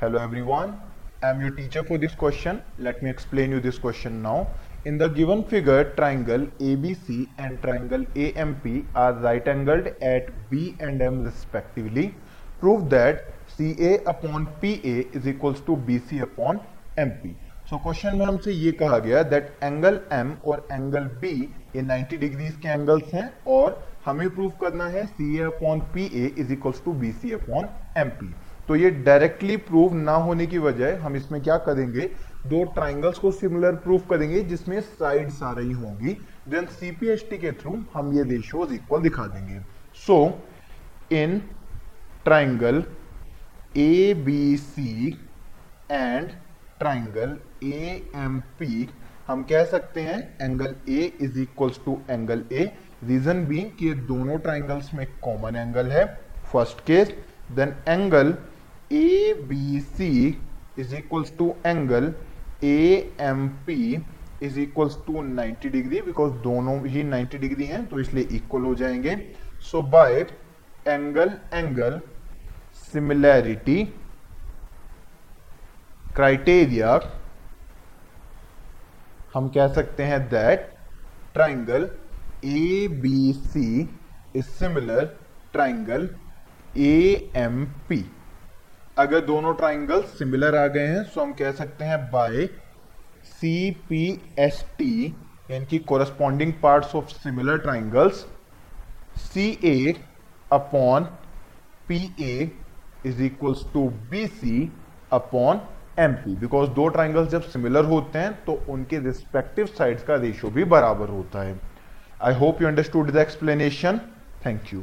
Hello everyone, I am your teacher for this question. Let me explain you this question now. In the given figure, triangle ABC and triangle AMP are right angled at B and M respectively. Prove that CA upon PA is equals to BC upon MP. So so, question में हमसे ये कहा गया that angle M और angle B ये 90 degrees के angles हैं और हमें प्रूव करना है C A upon P A is equals to B C upon M P तो ये डायरेक्टली प्रूव ना होने की वजह हम इसमें क्या करेंगे? दो ट्राइंगल्स को सिमिलर प्रूफ करेंगे जिसमें साइड्स आ रही होंगी। देन सीपीएसटी के थ्रू हम ये रेशियोज इक्वल दिखा देंगे। So in triangle A B C and triangle A M P हम कह सकते हैं angle A is equals to angle A reason being कि दोनों ट्राइंगल्स में कॉमन एंगल है। First case then angle A B C is equals to angle A M P is equals to 90 degree because दोनों ही 90 degree हैं तो इसलिए equal हो जाएँगे। So by angle angle similarity criteria हम कह सकते हैं that triangle A B C is similar triangle A M P अगर दोनों ट्राइंगल सिमिलर आ गए हैं सो हम कह सकते हैं by C P S T यानी कि corresponding parts of similar triangles C A upon P A is equals to B C upon M P because दो ट्राइंगल्स जब सिमिलर होते हैं तो उनके रिस्पेक्टिव साइड्स का रेशियो भी बराबर होता है। I hope you understood the explanation thank you